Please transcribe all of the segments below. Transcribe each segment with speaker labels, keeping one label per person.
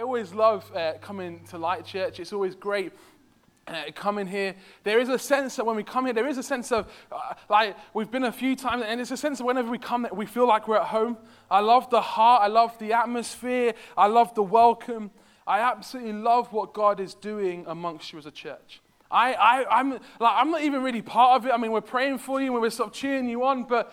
Speaker 1: I always love uh, coming to Light Church. It's always great uh, coming here. There is a sense that when we come here, there is a sense of, uh, like, we've been a few times, and it's a sense that whenever we come, that we feel like we're at home. I love the heart, I love the atmosphere, I love the welcome. I absolutely love what God is doing amongst you as a church. I, I, I'm, like, I'm not even really part of it. I mean, we're praying for you and we're sort of cheering you on, but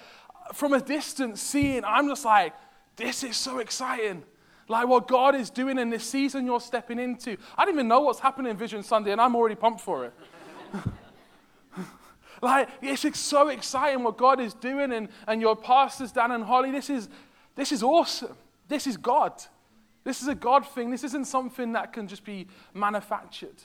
Speaker 1: from a distance, seeing, I'm just like, this is so exciting. Like what God is doing in this season you're stepping into. I don't even know what's happening in Vision Sunday, and I'm already pumped for it. like, it's so exciting what God is doing, and, and your pastors, Dan and Holly, this is, this is awesome. This is God. This is a God thing. This isn't something that can just be manufactured.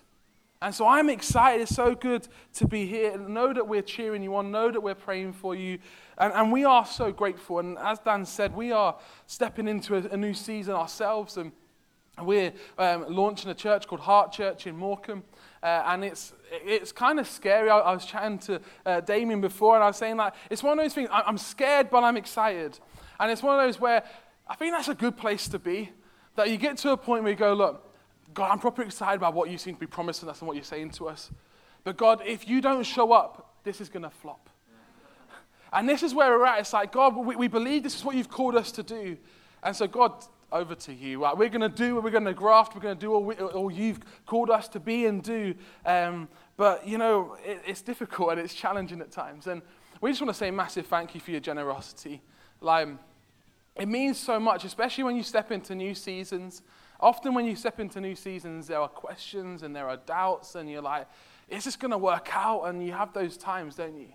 Speaker 1: And so I'm excited. It's so good to be here. Know that we're cheering you on. Know that we're praying for you. And, and we are so grateful. And as Dan said, we are stepping into a, a new season ourselves. And we're um, launching a church called Heart Church in Morecambe. Uh, and it's, it's kind of scary. I, I was chatting to uh, Damien before, and I was saying, like, it's one of those things, I, I'm scared, but I'm excited. And it's one of those where I think that's a good place to be. That you get to a point where you go, look, God, I'm properly excited about what you seem to be promising us and what you're saying to us. But God, if you don't show up, this is going to flop. And this is where we're at. It's like, God, we, we believe this is what you've called us to do. And so, God, over to you. We're going to do, what we're going to graft, we're going to do all, we, all you've called us to be and do. Um, but, you know, it, it's difficult and it's challenging at times. And we just want to say massive thank you for your generosity. Like, it means so much, especially when you step into new seasons. Often, when you step into new seasons, there are questions and there are doubts, and you're like, is this going to work out? And you have those times, don't you?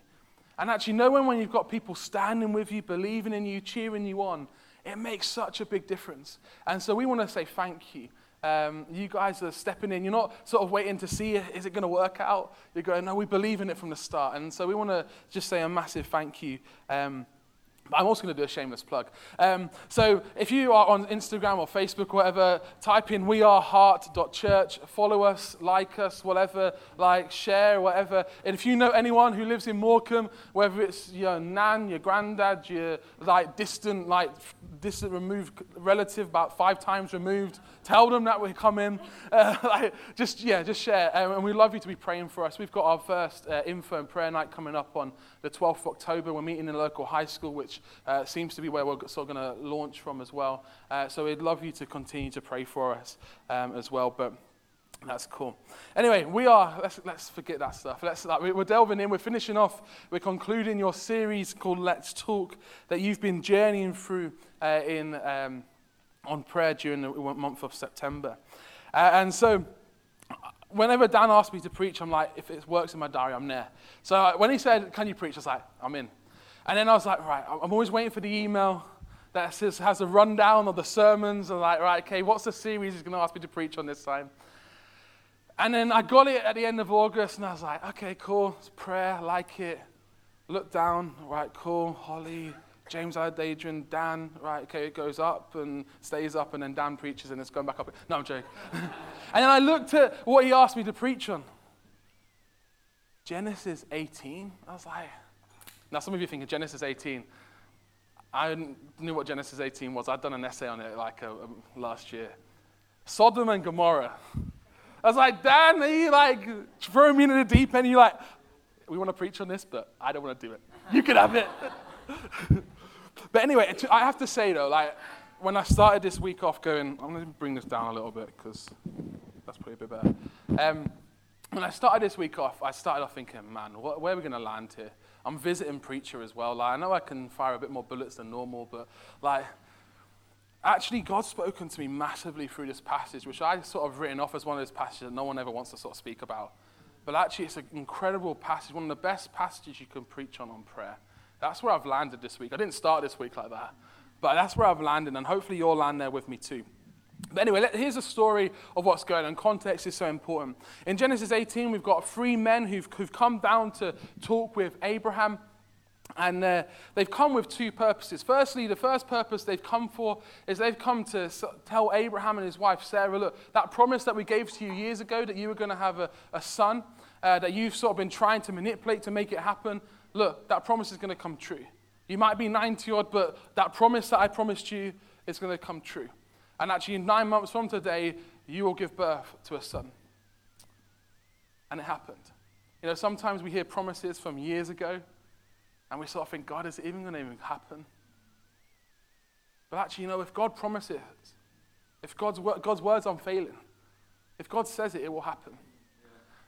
Speaker 1: And actually, knowing when you've got people standing with you, believing in you, cheering you on, it makes such a big difference. And so, we want to say thank you. Um, you guys are stepping in. You're not sort of waiting to see, is it going to work out? You're going, no, we believe in it from the start. And so, we want to just say a massive thank you. Um, I'm also going to do a shameless plug. Um, so if you are on Instagram or Facebook or whatever, type in weareheart.church, follow us, like us, whatever, like, share, whatever. And if you know anyone who lives in Morecambe, whether it's your nan, your granddad, your like distant, like distant removed relative, about five times removed, tell them that we're coming. Uh, like, just, yeah, just share. Um, and we love you to be praying for us. We've got our first uh, info and prayer night coming up on the 12th of October. We're meeting in a local high school, which uh, seems to be where we're sort of going to launch from as well. Uh, so we'd love you to continue to pray for us um, as well. But that's cool. Anyway, we are, let's, let's forget that stuff. Let's, like, we're delving in, we're finishing off, we're concluding your series called Let's Talk that you've been journeying through uh, in, um, on prayer during the month of September. Uh, and so, whenever Dan asked me to preach, I'm like, if it works in my diary, I'm there. So uh, when he said, Can you preach? I was like, I'm in. And then I was like, Right, I'm always waiting for the email that says, has a rundown of the sermons. I'm like, Right, okay, what's the series he's going to ask me to preach on this time? And then I got it at the end of August, and I was like, okay, cool. It's prayer, like it. Look down, right, cool. Holly, James Adrian, Dan, right, okay, it goes up and stays up, and then Dan preaches, and it's going back up. No, I'm joking. and then I looked at what he asked me to preach on Genesis 18. I was like, now some of you are thinking Genesis 18. I knew what Genesis 18 was. I'd done an essay on it like uh, um, last year. Sodom and Gomorrah. I was like, Dan, you like throwing me into the deep end? You're like, we want to preach on this, but I don't want to do it. You can have it. but anyway, I have to say though, like when I started this week off going, I'm going to bring this down a little bit because that's probably a bit better. Um, when I started this week off, I started off thinking, man, what, where are we going to land here? I'm visiting preacher as well. Like, I know I can fire a bit more bullets than normal, but like, actually, God's spoken to me massively through this passage, which I sort of written off as one of those passages that no one ever wants to sort of speak about. But actually, it's an incredible passage, one of the best passages you can preach on on prayer. That's where I've landed this week. I didn't start this week like that, but that's where I've landed, and hopefully you'll land there with me too. But anyway, here's a story of what's going on. Context is so important. In Genesis 18, we've got three men who've, who've come down to talk with Abraham. And uh, they've come with two purposes. Firstly, the first purpose they've come for is they've come to tell Abraham and his wife Sarah, look, that promise that we gave to you years ago that you were going to have a, a son, uh, that you've sort of been trying to manipulate to make it happen, look, that promise is going to come true. You might be 90 odd, but that promise that I promised you is going to come true. And actually, nine months from today, you will give birth to a son. And it happened. You know, sometimes we hear promises from years ago, and we sort of think, God, is it even going to even happen? But actually, you know, if God promises, if God's, God's word's unfailing, if God says it, it will happen.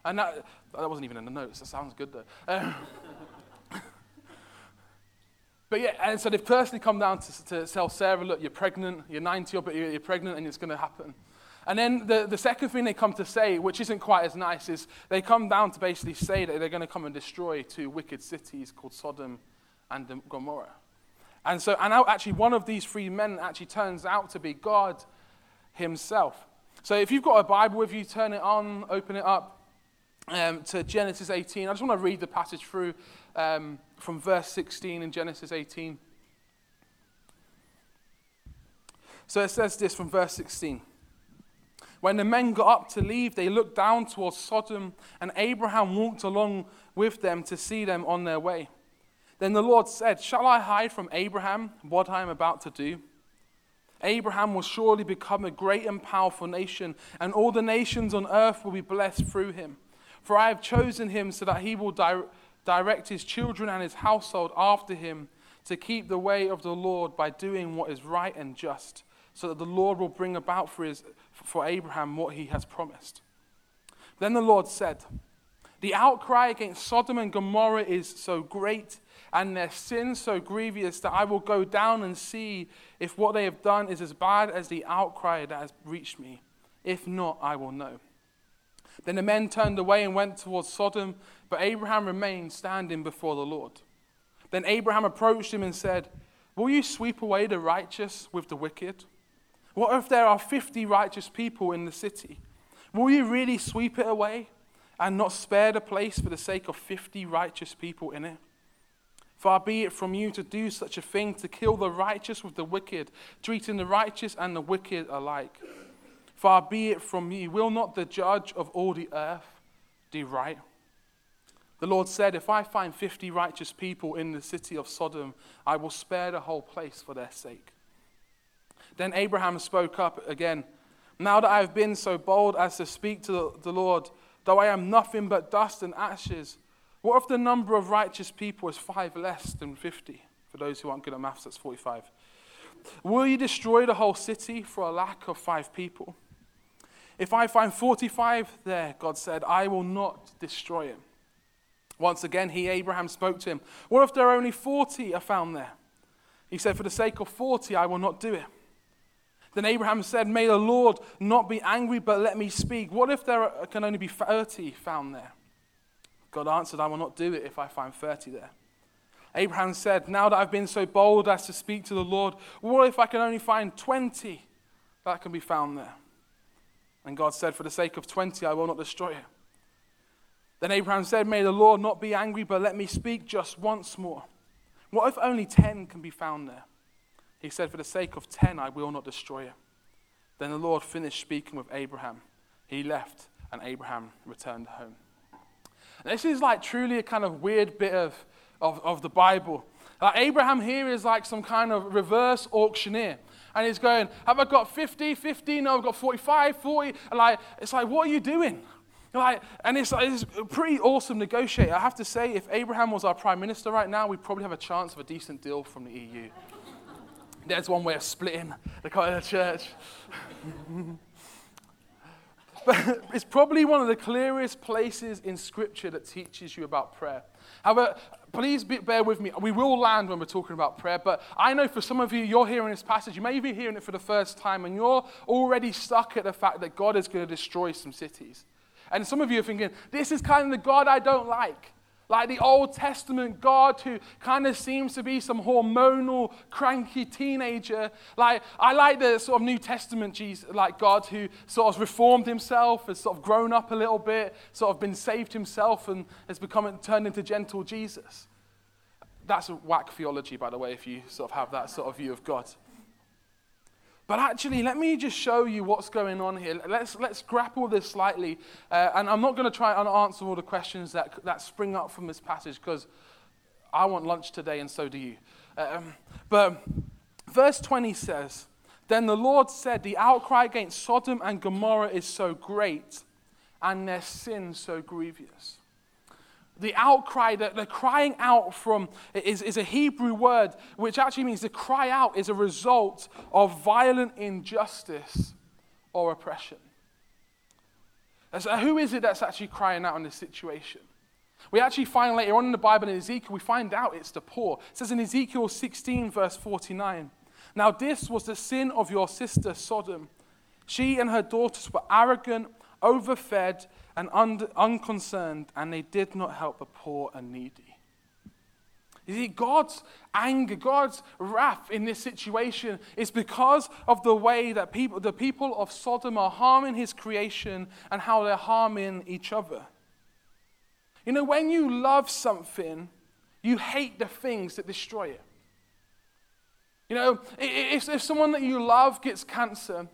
Speaker 1: And that, that wasn't even in the notes. That sounds good, though. Um, but yeah, and so they've personally come down to, to tell Sarah, look, you're pregnant, you're 90, but you're, you're pregnant, and it's going to happen. And then the, the second thing they come to say, which isn't quite as nice, is they come down to basically say that they're going to come and destroy two wicked cities called Sodom and Gomorrah. And so, and actually, one of these three men actually turns out to be God himself. So if you've got a Bible with you, turn it on, open it up um, to Genesis 18. I just want to read the passage through um, from verse 16 in Genesis 18. So it says this from verse 16. When the men got up to leave, they looked down towards Sodom, and Abraham walked along with them to see them on their way. Then the Lord said, Shall I hide from Abraham what I am about to do? Abraham will surely become a great and powerful nation, and all the nations on earth will be blessed through him. For I have chosen him so that he will di- direct his children and his household after him to keep the way of the Lord by doing what is right and just, so that the Lord will bring about for, his, for Abraham what he has promised. Then the Lord said, The outcry against Sodom and Gomorrah is so great, and their sin so grievous, that I will go down and see if what they have done is as bad as the outcry that has reached me. If not, I will know. Then the men turned away and went towards Sodom, but Abraham remained standing before the Lord. Then Abraham approached him and said, Will you sweep away the righteous with the wicked? What if there are 50 righteous people in the city? Will you really sweep it away and not spare the place for the sake of 50 righteous people in it? Far be it from you to do such a thing, to kill the righteous with the wicked, treating the righteous and the wicked alike. Far be it from you. Will not the judge of all the earth do right? The Lord said, If I find 50 righteous people in the city of Sodom, I will spare the whole place for their sake. Then Abraham spoke up again. Now that I have been so bold as to speak to the Lord, though I am nothing but dust and ashes, what if the number of righteous people is five less than 50? For those who aren't good at maths, that's 45. Will you destroy the whole city for a lack of five people? If I find 45 there, God said, I will not destroy him. Once again, he, Abraham, spoke to him. What if there are only 40 are found there? He said, For the sake of 40, I will not do it. Then Abraham said, May the Lord not be angry, but let me speak. What if there can only be 30 found there? God answered, I will not do it if I find 30 there. Abraham said, Now that I've been so bold as to speak to the Lord, what if I can only find 20 that can be found there? And God said, For the sake of 20, I will not destroy it. Then Abraham said, May the Lord not be angry, but let me speak just once more. What if only 10 can be found there? He said, For the sake of 10, I will not destroy it. Then the Lord finished speaking with Abraham. He left, and Abraham returned home. this is like truly a kind of weird bit of, of, of the Bible. Like Abraham here is like some kind of reverse auctioneer and he's going, Have I got 50, 50? No, I've got 45, 40. And like, it's like, What are you doing? Like, and it's, like, it's a pretty awesome negotiator. I have to say, if Abraham was our prime minister right now, we'd probably have a chance of a decent deal from the EU. There's one way of splitting the kind of church. but it's probably one of the clearest places in Scripture that teaches you about prayer. However, please be, bear with me. We will land when we're talking about prayer, but I know for some of you, you're hearing this passage. You may be hearing it for the first time, and you're already stuck at the fact that God is going to destroy some cities. And some of you are thinking, this is kind of the God I don't like. Like the Old Testament God who kind of seems to be some hormonal, cranky teenager. Like, I like the sort of New Testament Jesus, like God who sort of reformed himself, has sort of grown up a little bit, sort of been saved himself, and has become turned into gentle Jesus. That's a whack theology, by the way, if you sort of have that sort of view of God. But actually, let me just show you what's going on here. Let's, let's grapple this slightly. Uh, and I'm not going to try and answer all the questions that, that spring up from this passage because I want lunch today and so do you. Um, but verse 20 says, Then the Lord said, The outcry against Sodom and Gomorrah is so great, and their sin so grievous. The outcry, the, the crying out from, is, is a Hebrew word which actually means to cry out is a result of violent injustice or oppression. So who is it that's actually crying out in this situation? We actually find later on in the Bible in Ezekiel, we find out it's the poor. It says in Ezekiel 16, verse 49 Now this was the sin of your sister Sodom. She and her daughters were arrogant, overfed, and un- unconcerned, and they did not help the poor and needy. You see, God's anger, God's wrath in this situation is because of the way that people, the people of Sodom are harming his creation and how they're harming each other. You know, when you love something, you hate the things that destroy it. You know, if, if someone that you love gets cancer,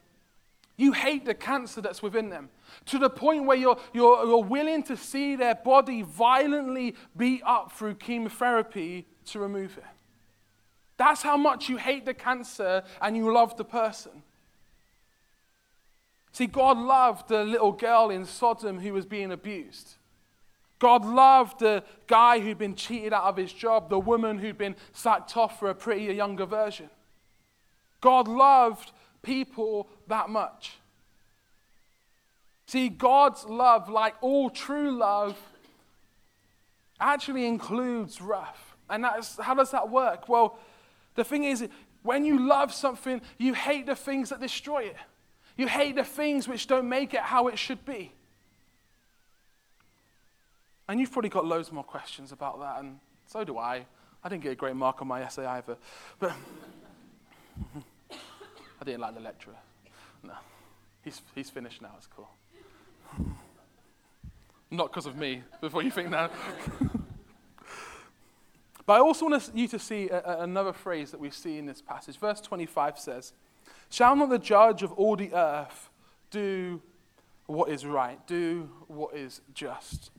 Speaker 1: you hate the cancer that's within them to the point where you're, you're, you're willing to see their body violently beat up through chemotherapy to remove it. That's how much you hate the cancer and you love the person. See, God loved the little girl in Sodom who was being abused. God loved the guy who'd been cheated out of his job, the woman who'd been sacked off for a prettier, younger version. God loved people that much. See, God's love, like all true love, actually includes wrath. And that's, how does that work? Well, the thing is, when you love something, you hate the things that destroy it. You hate the things which don't make it how it should be. And you've probably got loads more questions about that, and so do I. I didn't get a great mark on my essay either. But I didn't like the lecturer. No. He's, he's finished now, it's cool. Not because of me, before you think that. but I also want you to see a, a, another phrase that we see in this passage. Verse 25 says, Shall not the judge of all the earth do what is right, do what is just?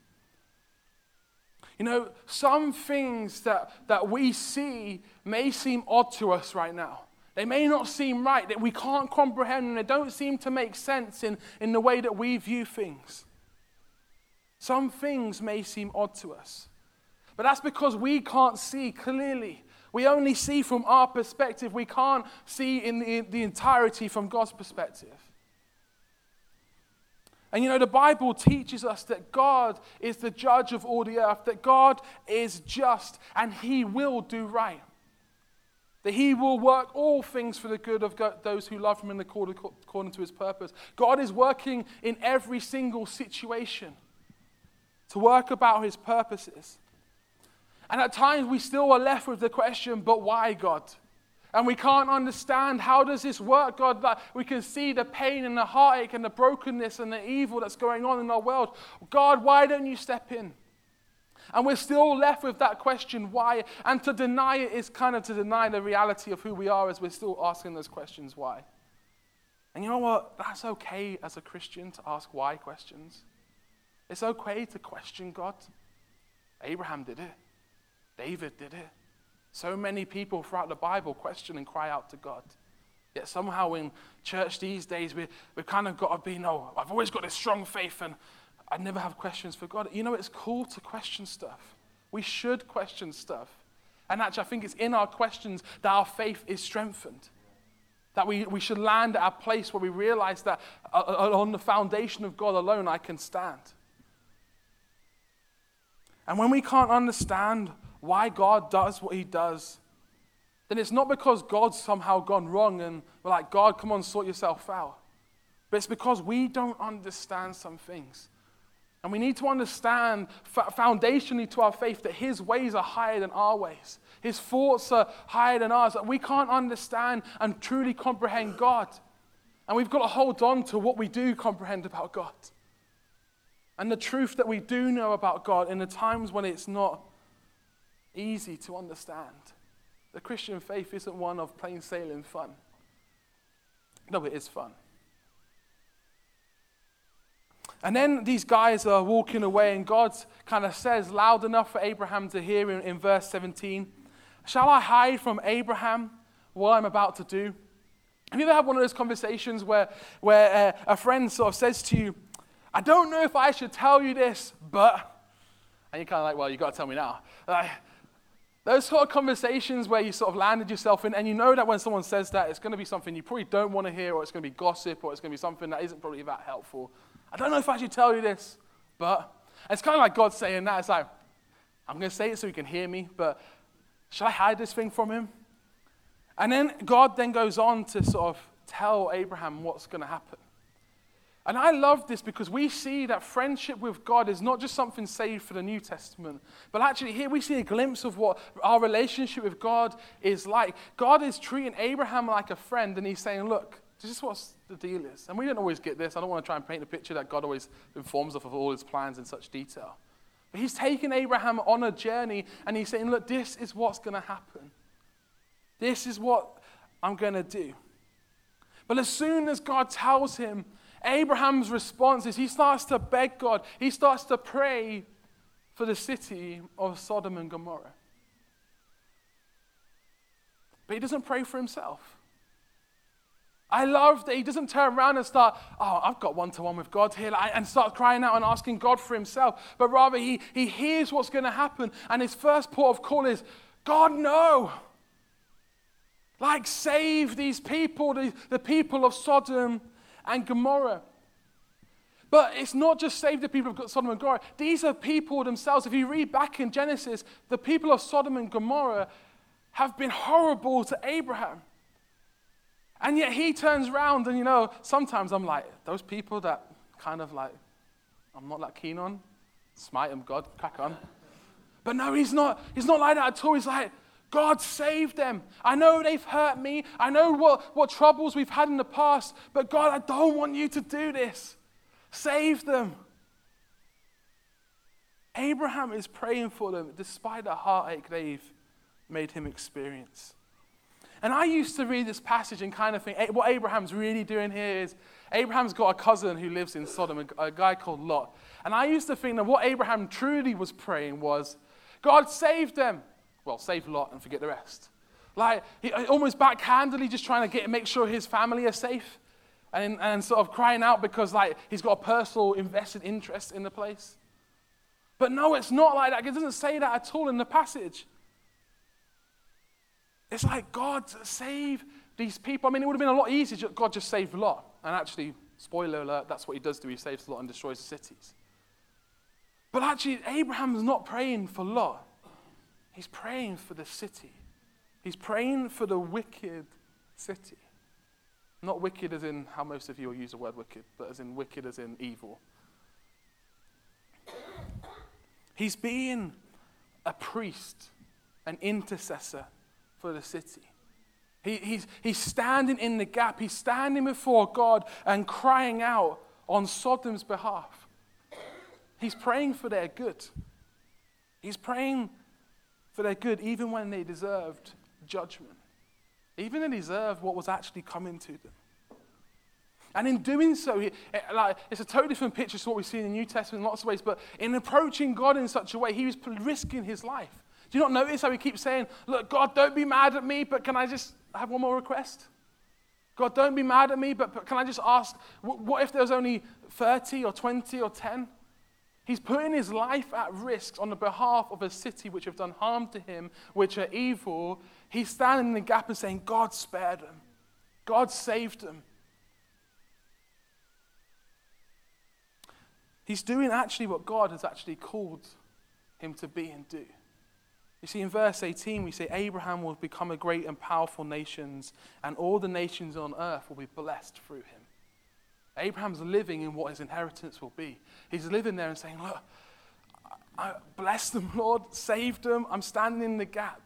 Speaker 1: You know, some things that, that we see may seem odd to us right now. They may not seem right, that we can't comprehend, and they don't seem to make sense in, in the way that we view things. Some things may seem odd to us, but that's because we can't see clearly. We only see from our perspective, we can't see in the, the entirety from God's perspective. And you know, the Bible teaches us that God is the judge of all the earth, that God is just and he will do right. That he will work all things for the good of those who love him and according to his purpose. God is working in every single situation to work about his purposes. And at times we still are left with the question, but why God? And we can't understand how does this work, God, that we can see the pain and the heartache and the brokenness and the evil that's going on in our world. God, why don't you step in? And we're still left with that question, why? And to deny it is kind of to deny the reality of who we are as we're still asking those questions, why? And you know what? That's okay as a Christian to ask why questions. It's okay to question God. Abraham did it, David did it. So many people throughout the Bible question and cry out to God. Yet somehow in church these days, we, we've kind of got to be, no, I've always got this strong faith and I never have questions for God. You know, it's cool to question stuff. We should question stuff. And actually, I think it's in our questions that our faith is strengthened. That we, we should land at a place where we realize that uh, uh on the foundation of God alone, I can stand. And when we can't understand why God does what he does, then it's not because God's somehow gone wrong and we're like, God, come on, sort yourself out. But it's because we don't understand some things. And we need to understand foundationally to our faith that his ways are higher than our ways. His thoughts are higher than ours. That we can't understand and truly comprehend God. And we've got to hold on to what we do comprehend about God. And the truth that we do know about God in the times when it's not easy to understand. The Christian faith isn't one of plain sailing fun. No, it is fun. And then these guys are walking away, and God kind of says loud enough for Abraham to hear in, in verse 17 Shall I hide from Abraham what I'm about to do? Have you ever had one of those conversations where, where uh, a friend sort of says to you, I don't know if I should tell you this, but, and you're kind of like, well, you've got to tell me now. Like, those sort of conversations where you sort of landed yourself in, and you know that when someone says that, it's going to be something you probably don't want to hear, or it's going to be gossip, or it's going to be something that isn't probably that helpful. I don't know if I should tell you this, but it's kind of like God saying that. It's like, I'm going to say it so he can hear me, but should I hide this thing from him? And then God then goes on to sort of tell Abraham what's going to happen. And I love this because we see that friendship with God is not just something saved for the New Testament, but actually here we see a glimpse of what our relationship with God is like. God is treating Abraham like a friend, and he's saying, Look, this is what the deal is. And we don't always get this. I don't want to try and paint a picture that God always informs us of all his plans in such detail. But he's taking Abraham on a journey, and he's saying, Look, this is what's going to happen. This is what I'm going to do. But as soon as God tells him, Abraham's response is he starts to beg God, he starts to pray for the city of Sodom and Gomorrah. But he doesn't pray for himself. I love that he doesn't turn around and start, oh, I've got one to one with God here, and start crying out and asking God for himself. But rather, he, he hears what's going to happen, and his first port of call is, God, no. Like, save these people, the, the people of Sodom and Gomorrah. But it's not just save the people of Sodom and Gomorrah. These are people themselves. If you read back in Genesis, the people of Sodom and Gomorrah have been horrible to Abraham. And yet he turns around, and you know, sometimes I'm like, those people that kind of like, I'm not that keen on, smite them, God, crack on. But no, he's not, he's not like that at all. He's like, God saved them. I know they've hurt me. I know what, what troubles we've had in the past, but God, I don't want you to do this. Save them. Abraham is praying for them despite the heartache they've made him experience. And I used to read this passage and kind of think what Abraham's really doing here is Abraham's got a cousin who lives in Sodom, a, guy called Lot. And I used to think that what Abraham truly was praying was, God save them well, save Lot and forget the rest. Like, he, almost backhandedly just trying to get, make sure his family are safe and, and sort of crying out because, like, he's got a personal invested interest in the place. But no, it's not like that. It doesn't say that at all in the passage. It's like, God, save these people. I mean, it would have been a lot easier God just saved Lot. And actually, spoiler alert, that's what he does do. He saves Lot and destroys the cities. But actually, Abraham's not praying for Lot. He's praying for the city. He's praying for the wicked city. Not wicked as in how most of you will use the word wicked, but as in wicked as in evil. He's being a priest, an intercessor for the city. He, he's, he's standing in the gap. He's standing before God and crying out on Sodom's behalf. He's praying for their good. He's praying for their good, even when they deserved judgment. Even they deserved what was actually coming to them. And in doing so, eh, like, it's a totally different picture to what we see in the New Testament in lots of ways, but in approaching God in such a way, he was risking his life. Do you not notice how he keeps saying, Look, God, don't be mad at me, but can I just have one more request? God, don't be mad at me, but, but can I just ask, what if there was only 30 or 20 or 10? He's putting his life at risk on the behalf of a city which have done harm to him, which are evil. He's standing in the gap and saying, God spared them. God saved them. He's doing actually what God has actually called him to be and do. You see, in verse 18, we say, Abraham will become a great and powerful nation, and all the nations on earth will be blessed through him. Abraham's living in what his inheritance will be. He's living there and saying, Look, I bless them, Lord, save them. I'm standing in the gap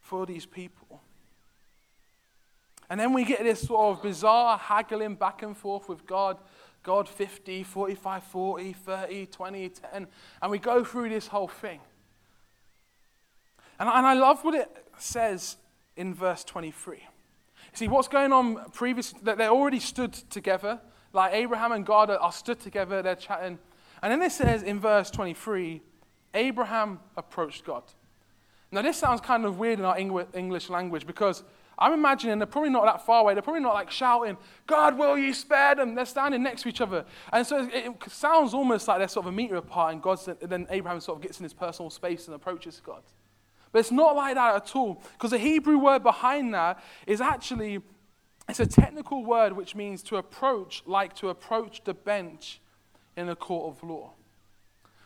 Speaker 1: for these people. And then we get this sort of bizarre haggling back and forth with God. God 50, 45, 40, 30, 20, 10. And we go through this whole thing. And, and I love what it says in verse 23. See, what's going on previously, that they already stood together. Like Abraham and God are stood together, they're chatting. And then it says in verse 23 Abraham approached God. Now, this sounds kind of weird in our English language because I'm imagining they're probably not that far away. They're probably not like shouting, God, will you spare them? They're standing next to each other. And so it, sounds almost like they're sort of a meter apart, and, God's, and then Abraham sort of gets in his personal space and approaches God. But it's not like that at all, because the Hebrew word behind that is actually, it's a technical word which means to approach, like to approach the bench in a court of law.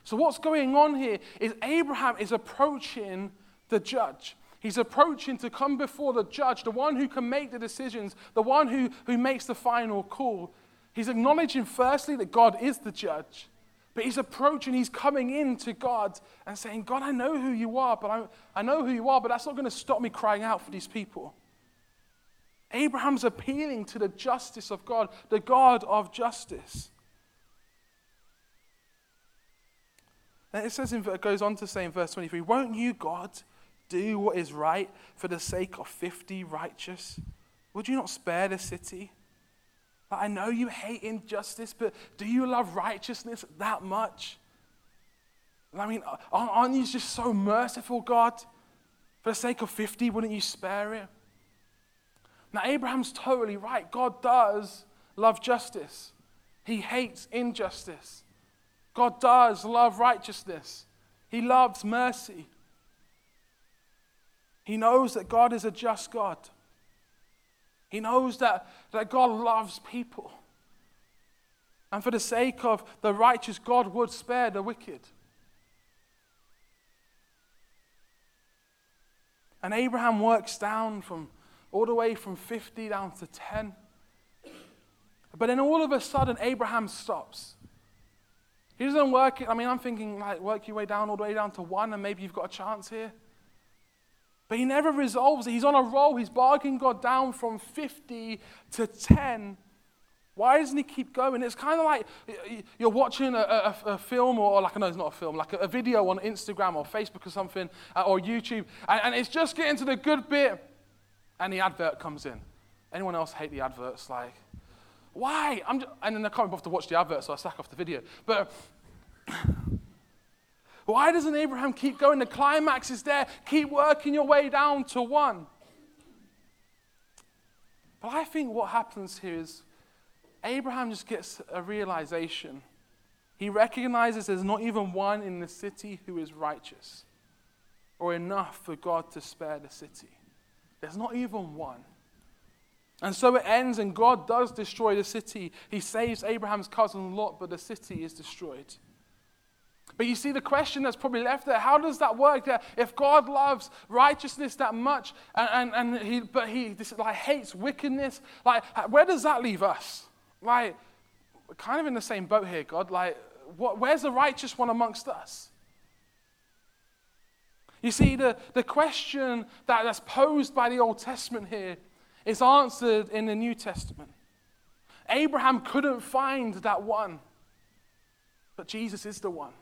Speaker 1: So what's going on here is Abraham is approaching the judge. He's approaching to come before the judge, the one who can make the decisions, the one who, who makes the final call. He's acknowledging, firstly, that God is the judge. But he's approaching, he's coming in to God and saying, God, I know who you are, but I, I know who you are, but that's not going to stop me crying out for these people. Abraham's appealing to the justice of God, the God of justice. And it says in, it goes on to say in verse 23, Won't you, God, do what is right for the sake of 50 righteous? Would you not spare the city? I know you hate injustice, but do you love righteousness that much? I mean, aren't you just so merciful, God? For the sake of 50, wouldn't you spare it? Now, Abraham's totally right. God does love justice, He hates injustice. God does love righteousness, He loves mercy. He knows that God is a just God. He knows that, that God loves people. And for the sake of the righteous, God would spare the wicked. And Abraham works down from all the way from 50 down to 10. But then all of a sudden, Abraham stops. He doesn't work, I mean, I'm thinking, like, work your way down all the way down to one, and maybe you've got a chance here. But he never resolves it. He's on a roll. He's bargaining God down from 50 to 10. Why doesn't he keep going? It's kind of like you're watching a, a, a film, or like, no, it's not a film, like a, a, video on Instagram or Facebook or something, uh, or YouTube, and, and it's just getting to the good bit, and the advert comes in. Anyone else hate the adverts? Like, why? I'm just, and then I can't bother to watch the advert, so I sack off the video. But why doesn't Abraham keep going? The climax is there. Keep working your way down to one. But I think what happens here is Abraham just gets a realization. He recognizes there's not even one in the city who is righteous or enough for God to spare the city. There's not even one. And so it ends, and God does destroy the city. He saves Abraham's cousin Lot, but the city is destroyed. But you see, the question that's probably left there how does that work? That if God loves righteousness that much, and, and, and he, but he like, hates wickedness, like, where does that leave us? Like, kind of in the same boat here, God. Like, what, where's the righteous one amongst us? You see, the, the question that, that's posed by the Old Testament here is answered in the New Testament. Abraham couldn't find that one, but Jesus is the one.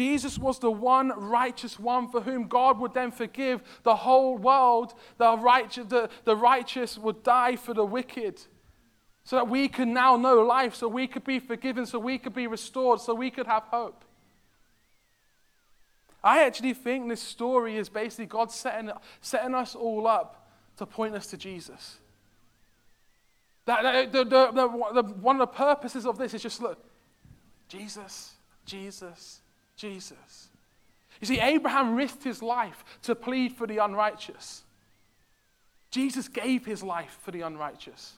Speaker 1: Jesus was the one righteous one for whom God would then forgive the whole world. The righteous, the, the righteous would die for the wicked. So that we can now know life, so we could be forgiven, so we could be restored, so we could have hope. I actually think this story is basically God setting, setting us all up to point us to Jesus. That, the, the, the, one of the purposes of this is just look, Jesus, Jesus, Jesus. You see, Abraham risked his life to plead for the unrighteous. Jesus gave his life for the unrighteous.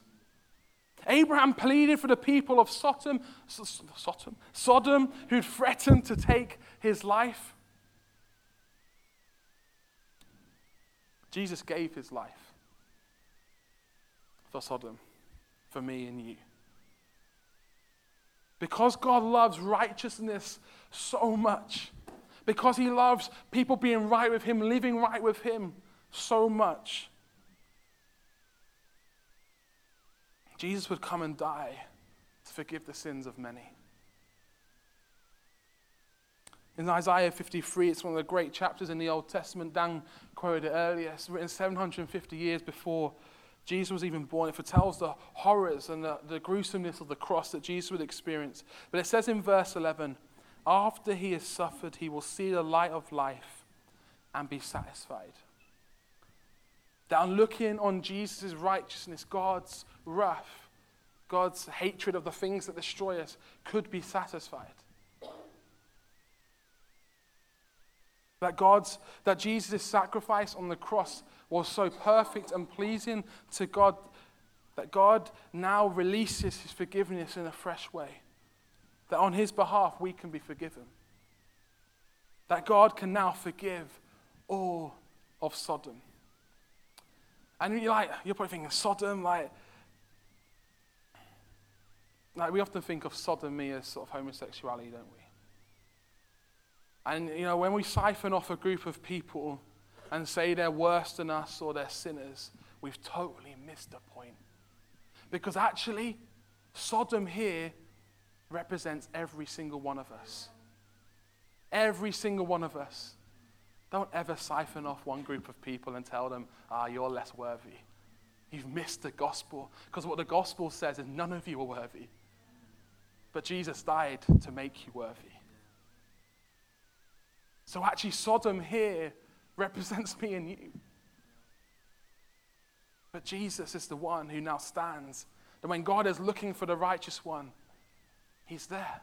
Speaker 1: Abraham pleaded for the people of Sodom, Sodom, Sodom who'd threatened to take his life. Jesus gave his life for Sodom, for me and you. Because God loves righteousness so much. Because he loves people being right with him, living right with him so much. Jesus would come and die to forgive the sins of many. In Isaiah 53, it's one of the great chapters in the Old Testament. Dan quoted it earlier. It's written 750 years before Jesus was even born. It foretells the horrors and the, the gruesomeness of the cross that Jesus would experience. But it says in verse 11, after he has suffered, he will see the light of life and be satisfied. That on looking on Jesus' righteousness, God's wrath, God's hatred of the things that destroy us could be satisfied. That God's that Jesus' sacrifice on the cross was so perfect and pleasing to God that God now releases his forgiveness in a fresh way. That on his behalf we can be forgiven. That God can now forgive all of Sodom. And you're like, you're probably thinking, Sodom, like, like we often think of sodomy as sort of homosexuality, don't we? And, you know, when we siphon off a group of people and say they're worse than us or they're sinners, we've totally missed the point. Because actually, Sodom here represents every single one of us. Every single one of us. Don't ever siphon off one group of people and tell them, ah, you're less worthy. You've missed the gospel. Because what the gospel says is none of you are worthy. But Jesus died to make you worthy. So actually, Sodom here represents me and you. But Jesus is the one who now stands. And when God is looking for the righteous one, he's there.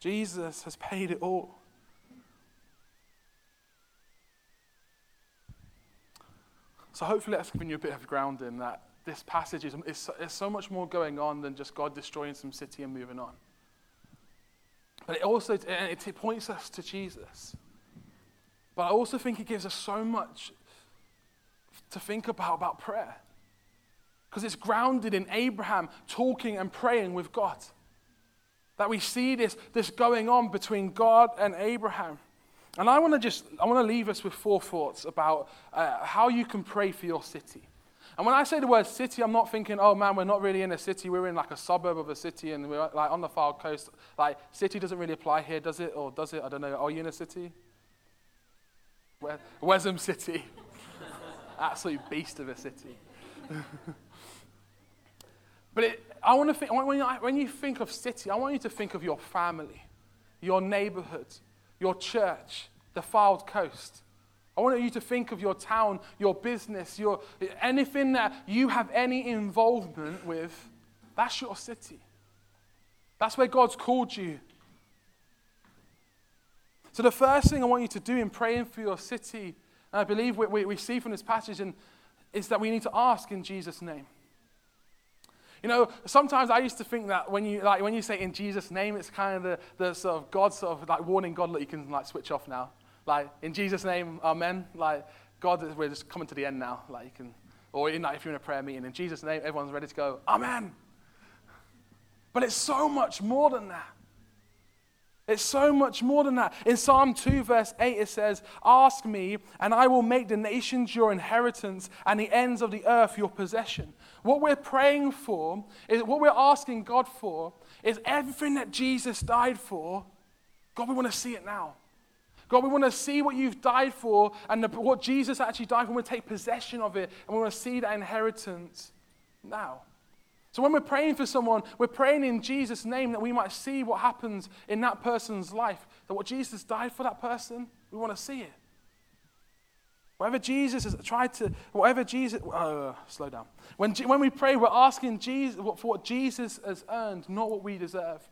Speaker 1: Jesus has paid it all. So hopefully that's given you a bit of grounding that this passage is, is, is so much more going on than just God destroying some city and moving on. But it also it, it points us to Jesus. But I also think it gives us so much to think about about prayer. Because it's grounded in Abraham talking and praying with God. That we see this, this going on between God and Abraham. And I want to just, I want to leave us with four thoughts about uh, how you can pray for your city. And when I say the word city, I'm not thinking, oh man, we're not really in a city. We're in like a suburb of a city and we're like on the far coast. Like, city doesn't really apply here, does it? Or does it? I don't know. Are you in a city? Where, Wesham City. Absolute beast of a city. but it, I want to think, when you, when you think of city, I want you to think of your family, your neighborhood, your church, the Fylde Coast. I want you to think of your town, your business, your, anything that you have any involvement with. That's your city. That's where God's called you. So, the first thing I want you to do in praying for your city, and I believe we, we, we see from this passage, and, is that we need to ask in Jesus' name. You know, sometimes I used to think that when you, like, when you say in Jesus' name, it's kind of the, the sort of God sort of like warning God that you can like switch off now. Like, in Jesus' name, amen. Like, God, we're just coming to the end now. Like, you can, or in, like, if you're in a prayer meeting, in Jesus' name, everyone's ready to go, amen. But it's so much more than that. It's so much more than that. In Psalm 2, verse 8, it says, Ask me, and I will make the nations your inheritance and the ends of the earth your possession. What we're praying for, is what we're asking God for, is everything that Jesus died for. God, we want to see it now. God, we want to see what you've died for and the, what Jesus actually died for. We want to take possession of it and we want to see that inheritance now. So when we're praying for someone, we're praying in Jesus' name that we might see what happens in that person's life. That what Jesus died for that person, we want to see it. Whatever Jesus has tried to, whatever Jesus, uh, slow down. When, when we pray, we're asking Jesus for what Jesus has earned, not what we deserve.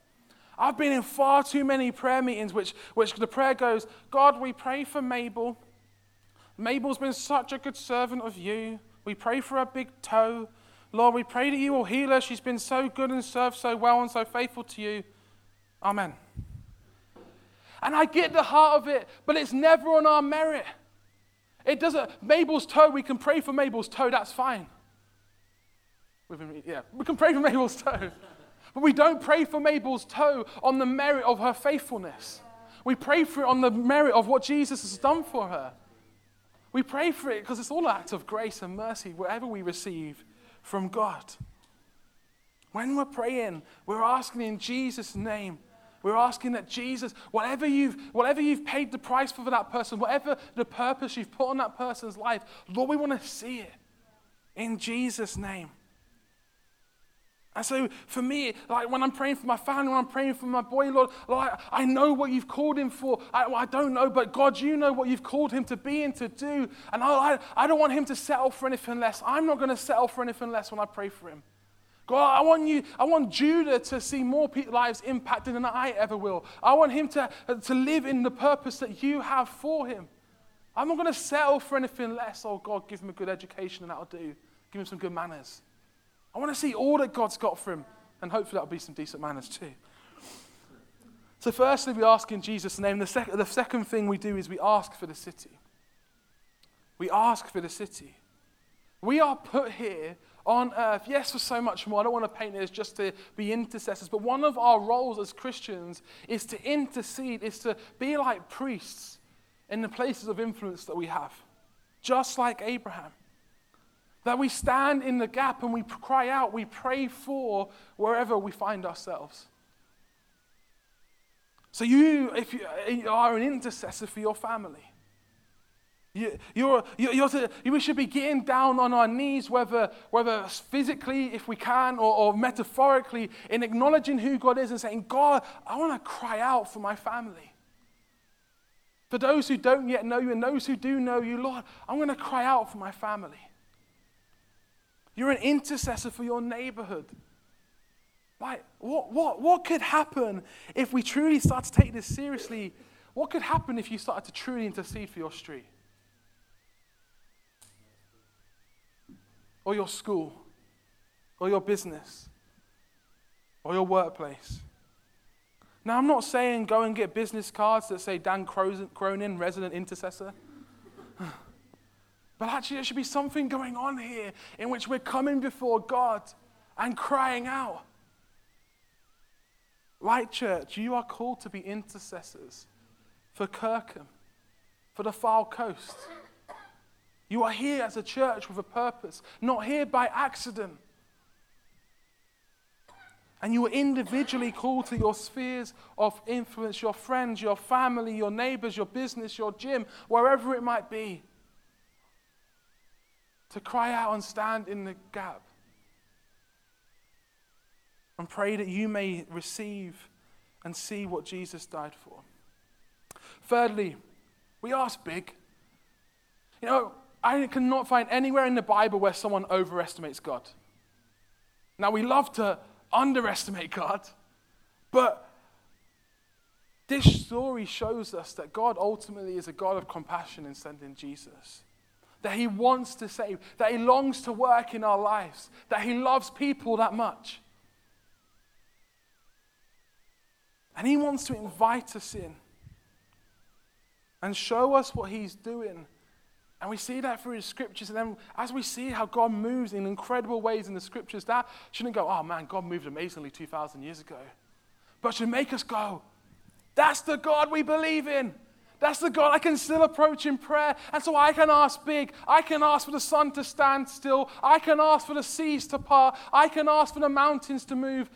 Speaker 1: I've been in far too many prayer meetings which, which the prayer goes, God, we pray for Mabel. Mabel's been such a good servant of you. We pray for her big toe. Lord, we pray that you will heal her. She's been so good and served so well and so faithful to you. Amen. And I get the heart of it, but it's never on our merit. It doesn't, Mabel's toe, we can pray for Mabel's toe, that's fine. yeah, we can pray for Mabel's toe. But we don't pray for Mabel's toe on the merit of her faithfulness. We pray for it on the merit of what Jesus has done for her. We pray for it because it's all an act of grace and mercy, whatever we receive from God. When we're praying, we're asking in Jesus' name. We're asking that Jesus, whatever you've, whatever you've paid the price for, for that person, whatever the purpose you've put on that person's life, Lord, we want to see it in Jesus' name. And so for me, like when I'm praying for my family, when I'm praying for my boy, Lord, like, I know what you've called him for. I, I don't know, but God, you know what you've called him to be and to do. And I, I don't want him to settle for anything less. I'm not going to settle for anything less when I pray for him. God, I want you, I want Judah to see more lives impacted than I ever will. I want him to, to live in the purpose that you have for him. I'm not going to settle for anything less. Oh, God, give him a good education and that'll do. Give him some good manners. I want to see all that God's got for him, and hopefully that'll be some decent manners too. So, firstly, we ask in Jesus' name. The, sec- the second thing we do is we ask for the city. We ask for the city. We are put here on earth, yes, for so much more. I don't want to paint it as just to be intercessors, but one of our roles as Christians is to intercede, is to be like priests in the places of influence that we have, just like Abraham. That we stand in the gap and we cry out, we pray for wherever we find ourselves. So, you, if you eh, are an intercessor for your family, you, you're, you're to, we should be getting down on our knees, whether, whether physically, if we can, or, or metaphorically, in acknowledging who God is and saying, God, I want to cry out for my family. For those who don't yet know you and those who do know you, Lord, I'm going to cry out for my family. You're an intercessor for your neighborhood. Like, what, what, what could happen if we truly start to take this seriously? What could happen if you started to truly intercede for your street? Or your school? Or your business? Or your workplace? Now, I'm not saying go and get business cards that say Dan Cronin, resident intercessor. But actually, there should be something going on here in which we're coming before God and crying out. Light Church, you are called to be intercessors for Kirkham, for the Fylde Coast. You are here as a church with a purpose, not here by accident. And you are individually called to your spheres of influence, your friends, your family, your neighbors, your business, your gym, wherever it might be to cry out and stand in the gap and pray that you may receive and see what Jesus died for. Thirdly, we ask big. You know, I cannot find anywhere in the Bible where someone overestimates God. Now, we love to underestimate God, but this story shows us that God ultimately is a God of compassion in sending Jesus that He wants to save, that He longs to work in our lives, that He loves people that much. And He wants to invite us in and show us what He's doing. And we see that through His scriptures. And then as we see how God moves in incredible ways in the scriptures, that shouldn't go, oh man, God moved amazingly 2,000 years ago. But should make us go, that's the God we believe in. That's the God I can still approach in prayer. And so I can ask big. I can ask for the sun to stand still. I can ask for the seas to part. I can ask for the mountains to move.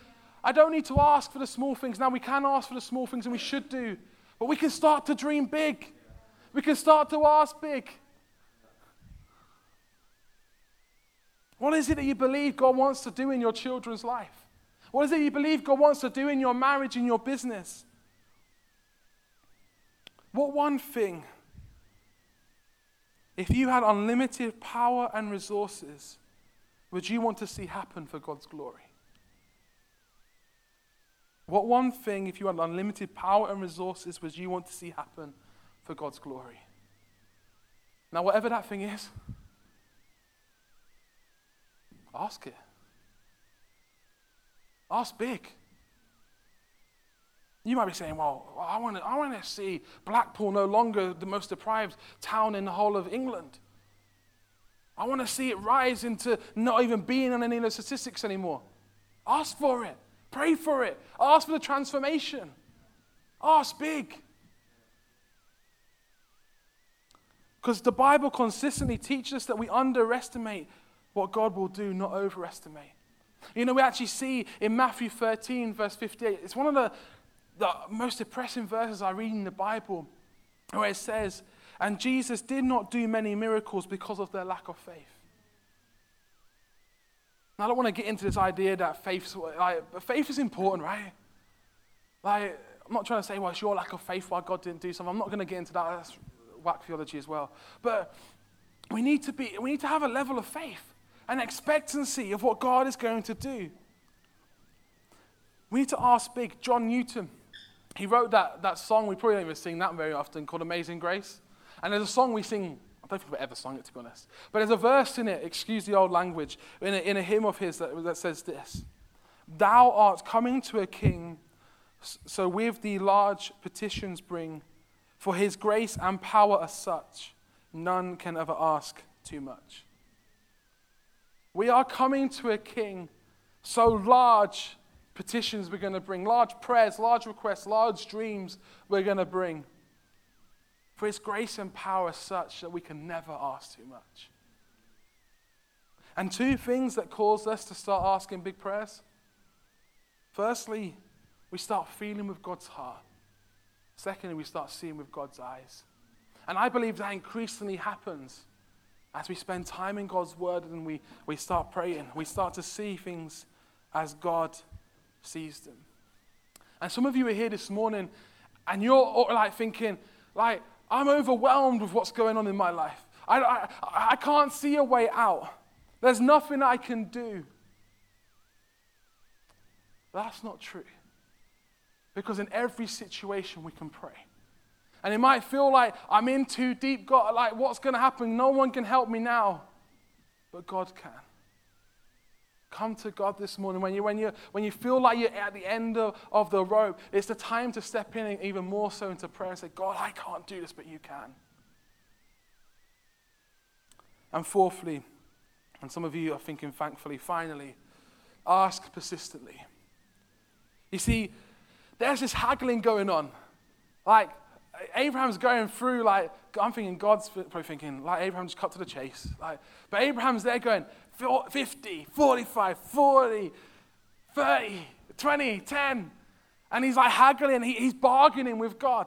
Speaker 1: I don't need to ask for the small things. Now, we can ask for the small things, and we should do. But we can start to dream big. We can start to ask big. What is it that you believe God wants to do in your children's life? What is it you believe God wants to do in your marriage, in your business? What one thing, if you had unlimited power and resources, would you want to see happen for God's glory? What one thing, if you had unlimited power and resources, would you want to see happen for God's glory? Now, whatever that thing is, ask it. Ask big. You might be saying, well, I want to I want to see Blackpool no longer the most deprived town in the whole of England. I want to see it rise into not even being on any of the statistics anymore. Ask for it. Pray for it. Ask for the transformation. Ask big. Because the Bible consistently teaches us that we underestimate what God will do, not overestimate. You know, we actually see in Matthew 13, verse 58, it's one of the the most depressing verses I read in the Bible where it says, And Jesus did not do many miracles because of their lack of faith. And I don't want to get into this idea that faith, like, faith is important, right? Like, I'm not trying to say, well, it's your lack of faith why God didn't do something. I'm not going to get into that. That's whack theology as well. But we need to be, we need to have a level of faith and expectancy of what God is going to do. We need to ask big. John Newton, he wrote that, that song, we probably don't even sing that very often, called Amazing Grace. And there's a song we sing I don't think we've ever sung it, to be honest. But there's a verse in it, excuse the old language, in a, in a hymn of his that, that says this Thou art coming to a king, so with thee large petitions bring, for his grace and power are such, none can ever ask too much. We are coming to a king, so large petitions we're going to bring, large prayers, large requests, large dreams we're going to bring. For His grace and power such that we can never ask too much. And two things that cause us to start asking big prayers. Firstly, we start feeling with God's heart. Secondly, we start seeing with God's eyes. And I believe that increasingly happens as we spend time in God's word and we, we start praying. We start to see things as God sees them. And some of you are here this morning and you're like thinking, like, I'm overwhelmed with what's going on in my life. I, I, I can't see a way out. There's nothing I can do. That's not true. Because in every situation we can pray. And it might feel like I'm in too deep, God, like what's going to happen? No one can help me now. But God can. Come to God this morning. When you, when you, when you feel like you're at the end of, of the rope, it's the time to step in even more so into prayer and say, God, I can't do this, but you can. And fourthly, and some of you are thinking, thankfully, finally, ask persistently. You see, there's this haggling going on. Like, Abraham's going through, like, I'm thinking God's probably thinking, like, Abraham just cut to the chase. Like, but Abraham's there going, 50, 45, 40, 30, 20, 10. And he's like haggling, he, he's bargaining with God.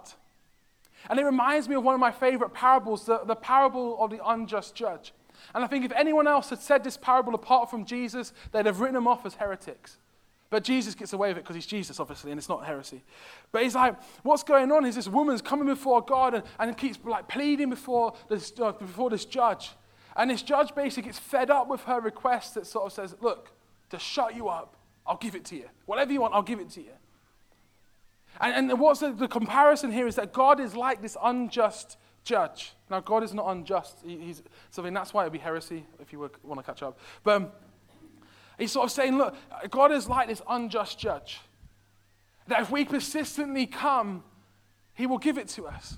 Speaker 1: And it reminds me of one of my favorite parables, the, the parable of the unjust judge. And I think if anyone else had said this parable apart from Jesus, they'd have written him off as heretics. But Jesus gets away with it because he's Jesus, obviously, and it's not heresy. But he's like, what's going on is this woman's coming before God and, and keeps like pleading before this, uh, before this judge. And this judge basically gets fed up with her request that sort of says, Look, to shut you up, I'll give it to you. Whatever you want, I'll give it to you. And, and what's the, the comparison here is that God is like this unjust judge. Now, God is not unjust. He, he's something that's why it'd be heresy if you would want to catch up. But um, he's sort of saying, look, God is like this unjust judge. That if we persistently come, he will give it to us.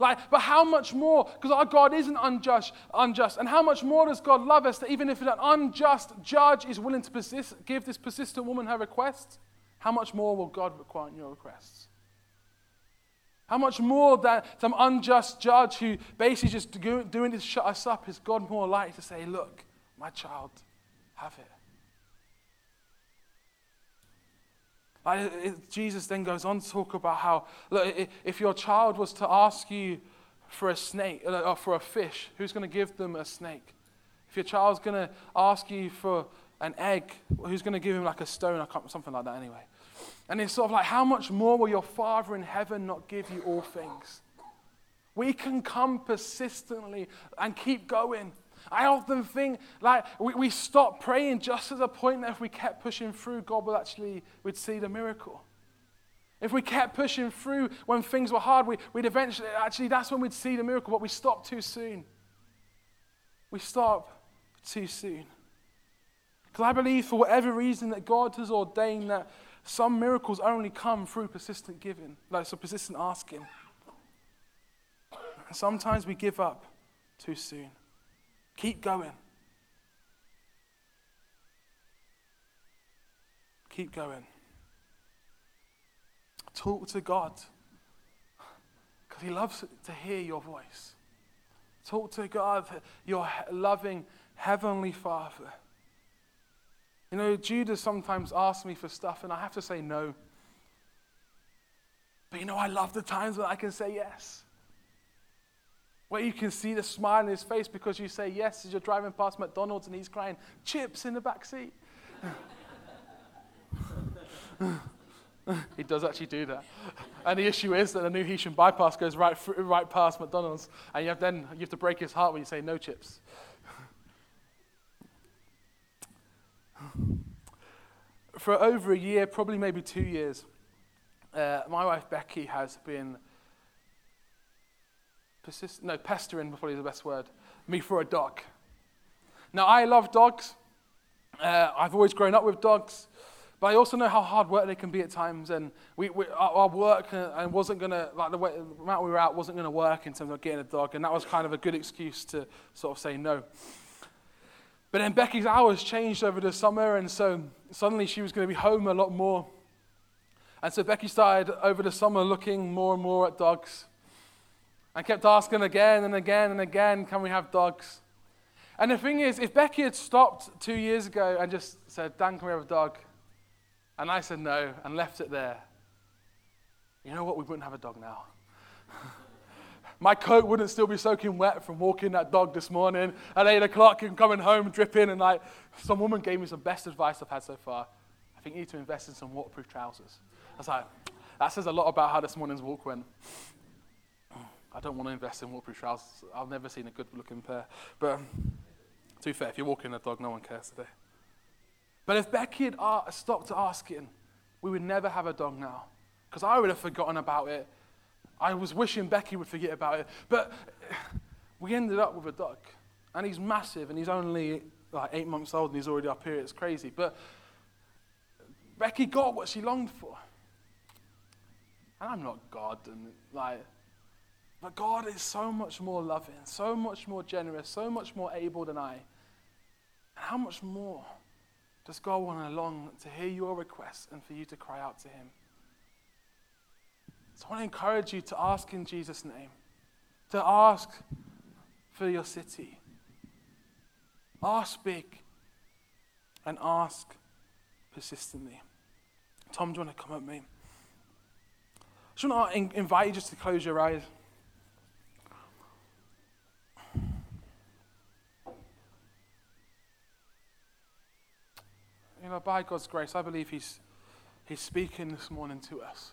Speaker 1: Like, but how much more? Because our God isn't unjust, unjust. And how much more does God love us that even if an unjust judge is willing to persist, give this persistent woman her request, how much more will God require your requests? How much more than some unjust judge who basically just doing to shut us up is God more likely to say, Look, my child, have it. Jesus then goes on to talk about how, look, if your child was to ask you for a snake uh, or for a fish, who's going to give them a snake? If your child's going to ask you for an egg, who's going to give him like a stone or something like that anyway? And it's sort of like, how much more will your Father in heaven not give you all things? We can come persistently and keep going. I often think like we, we stop praying just at a point that if we kept pushing through, God would actually we'd see the miracle. If we kept pushing through when things were hard, we, would eventually actually that's when we'd see the miracle, but we stop too soon. We stop too soon. Because I believe for whatever reason that God has ordained that some miracles only come through persistent giving, like so persistent asking. And sometimes we give up too soon. Keep going. Keep going. Talk to God because He loves to hear your voice. Talk to God, your loving Heavenly Father. You know, Judah sometimes asks me for stuff, and I have to say no. But you know, I love the times when I can say yes. Where you can see the smile in his face because you say yes as you're driving past McDonald's and he's crying, chips in the back seat. he does actually do that. And the issue is that the new Heysham bypass goes right, through, right past McDonald's, and you have then you have to break his heart when you say no chips. For over a year, probably maybe two years, uh, my wife Becky has been persist- no, pestering probably the best word, me for a dog. Now, I love dogs. Uh, I've always grown up with dogs. But I also know how hard work they can be at times, and we, we our, our, work uh, and wasn't gonna like the, way, the amount we were out wasn't gonna work in terms of getting a dog, and that was kind of a good excuse to sort of say no. But then Becky's hours changed over the summer, and so suddenly she was going to be home a lot more. And so Becky started over the summer looking more and more at dogs. I kept asking again and again and again, can we have dogs? And the thing is, if Becky had stopped two years ago and just said, Dan, can we have a dog? And I said no and left it there, you know what? We wouldn't have a dog now. My coat wouldn't still be soaking wet from walking that dog this morning at 8 o'clock and coming home dripping. And like, some woman gave me some best advice I've had so far. I think you need to invest in some waterproof trousers. I was like, that says a lot about how this morning's walk went. I don't want to invest in waterproof trousers. I've never seen a good looking pair. But um, to be fair, if you're walking a dog, no one cares today. But if Becky had stopped asking, we would never have a dog now. Because I would have forgotten about it. I was wishing Becky would forget about it. But we ended up with a dog. And he's massive, and he's only like eight months old, and he's already up here. It's crazy. But Becky got what she longed for. And I'm not God, and like, but God is so much more loving, so much more generous, so much more able than I. And how much more does God want to long to hear your requests and for you to cry out to Him? So I want to encourage you to ask in Jesus' name, to ask for your city. Ask big and ask persistently. Tom, do you want to come up, me? I want to invite you just to close your eyes. By God's grace, I believe He's, he's speaking this morning to us.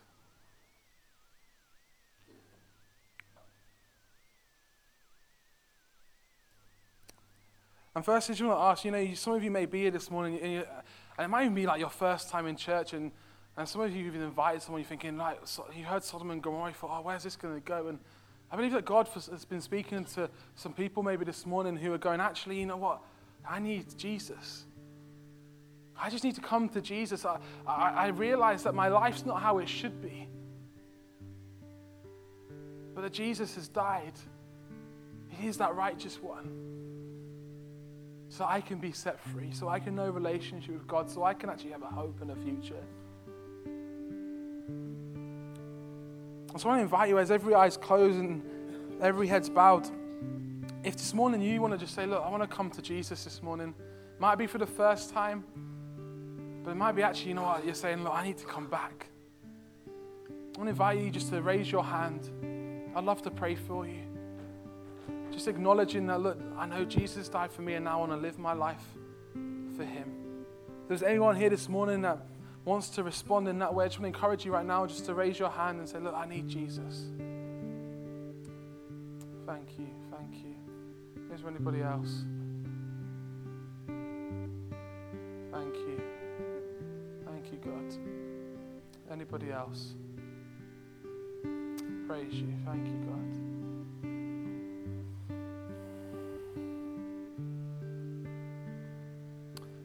Speaker 1: And first, I just want to ask, you know, some of you may be here this morning, and, and it might even be like your first time in church, and, and some of you have even invited someone, you're thinking, like, so you heard Sodom and Gomorrah, you thought, oh, where's this going to go? And I believe that God has been speaking to some people maybe this morning who are going, actually, you know what? I need Jesus. I just need to come to Jesus. I, I, I realize that my life's not how it should be. But that Jesus has died. He is that righteous one. So I can be set free, so I can know relationship with God, so I can actually have a hope and a future. So I want to invite you as every eye's closed and every head's bowed. If this morning you want to just say, Look, I want to come to Jesus this morning, might be for the first time. But it might be actually, you know what, you're saying, look, I need to come back. I want to invite you just to raise your hand. I'd love to pray for you. Just acknowledging that, look, I know Jesus died for me and now I want to live my life for him. If there's anyone here this morning that wants to respond in that way, I just want to encourage you right now just to raise your hand and say, look, I need Jesus. Thank you, thank you. Is there anybody else? Thank you. Thank you, God. Anybody else? Praise you. Thank you, God.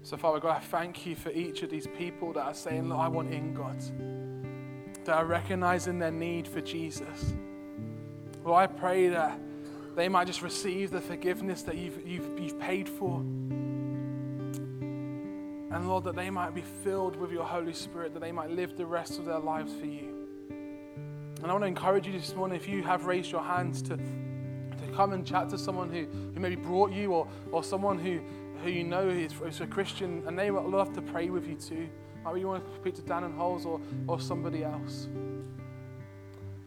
Speaker 1: So, Father God, I thank you for each of these people that are saying, Look, I want in God. That are recognizing their need for Jesus. Lord, I pray that they might just receive the forgiveness that you've, you've, you've paid for. And Lord, that they might be filled with your Holy Spirit, that they might live the rest of their lives for you. And I want to encourage you this morning, if you have raised your hands, to, to come and chat to someone who, who maybe brought you or, or someone who, who you know is, is a Christian, and they would love to pray with you too. Maybe you want to speak to Dan and Holes or, or somebody else.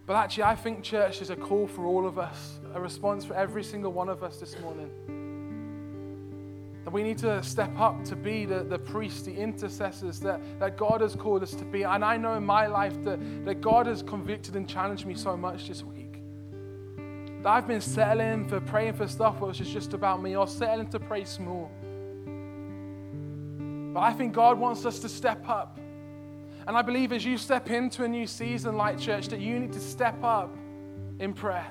Speaker 1: But actually, I think church is a call for all of us, a response for every single one of us this morning. We need to step up to be the, the priests, the intercessors that, that God has called us to be. And I know in my life that, that God has convicted and challenged me so much this week. That I've been settling for praying for stuff which is just about me, or settling to pray small. But I think God wants us to step up and I believe as you step into a new season, like church, that you need to step up in prayer.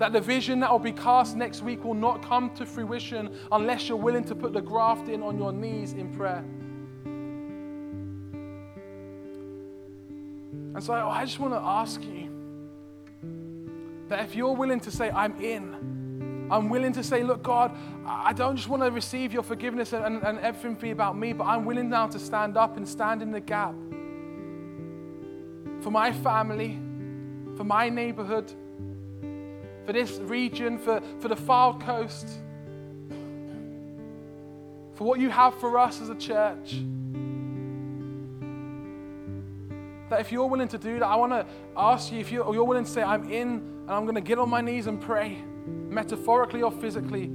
Speaker 1: That the vision that will be cast next week will not come to fruition unless you're willing to put the graft in on your knees in prayer. And so I just want to ask you that if you're willing to say, I'm in, I'm willing to say, look, God, I don't just want to receive your forgiveness and, and, everything be about me, but I'm willing now to stand up and stand in the gap for my family, for my neighborhood, for this region, for, for the Fylde Coast, for what you have for us as a church. That if you're willing to do that, I want to ask you if you're, you're willing to say, I'm in and I'm going to get on my knees and pray metaphorically or physically,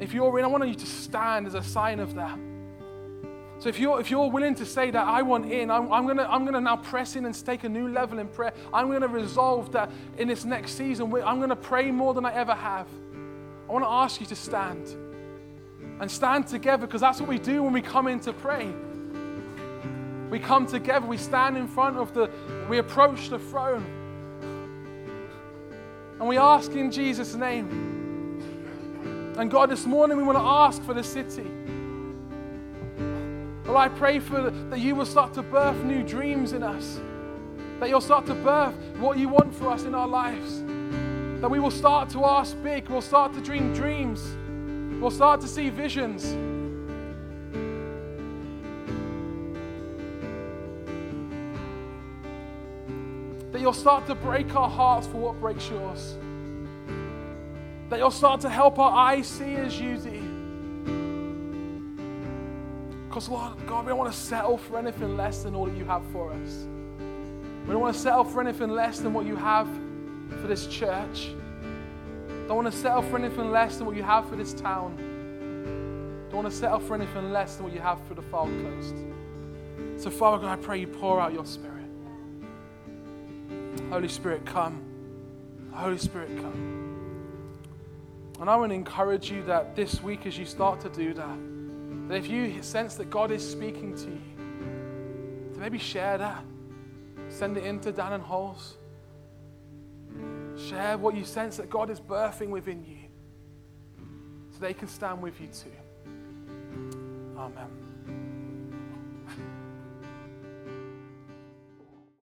Speaker 1: if you're in, I want you to stand as a sign of that. So if you're, if you're willing to say that I want in, I'm, I'm going to I'm gonna now press in and take a new level in prayer. I'm going to resolve that in this next season, I'm going to pray more than I ever have. I want to ask you to stand and stand together because that's what we do when we come in to pray. We come together, we stand in front of the, we approach the throne. And we ask in Jesus' name. And God, this morning we want to ask for the city. Lord, I pray for that you will start to birth new dreams in us. That you'll start to birth what you want for us in our lives. That we will start to ask big. We'll start to dream dreams. We'll start to see visions. That you'll start to break our hearts for what breaks yours. That you'll start to help our eyes see as you do. Because, Lord God, we don't want to settle for anything less than all that you have for us. We don't want to settle for anything less than what you have for this church. Don't want to settle for anything less than what you have for this town. Don't want to settle for anything less than what you have for the Fylde Coast. So, Father God, I pray you pour out your Spirit. Holy Spirit, come. Holy Spirit, come. And I want to encourage you that this week, as you start to do that, that if you sense that God is speaking to you, to maybe share that. Send it into Dan and Halls. Share what you sense that God is birthing within you so they can stand with you too. Amen.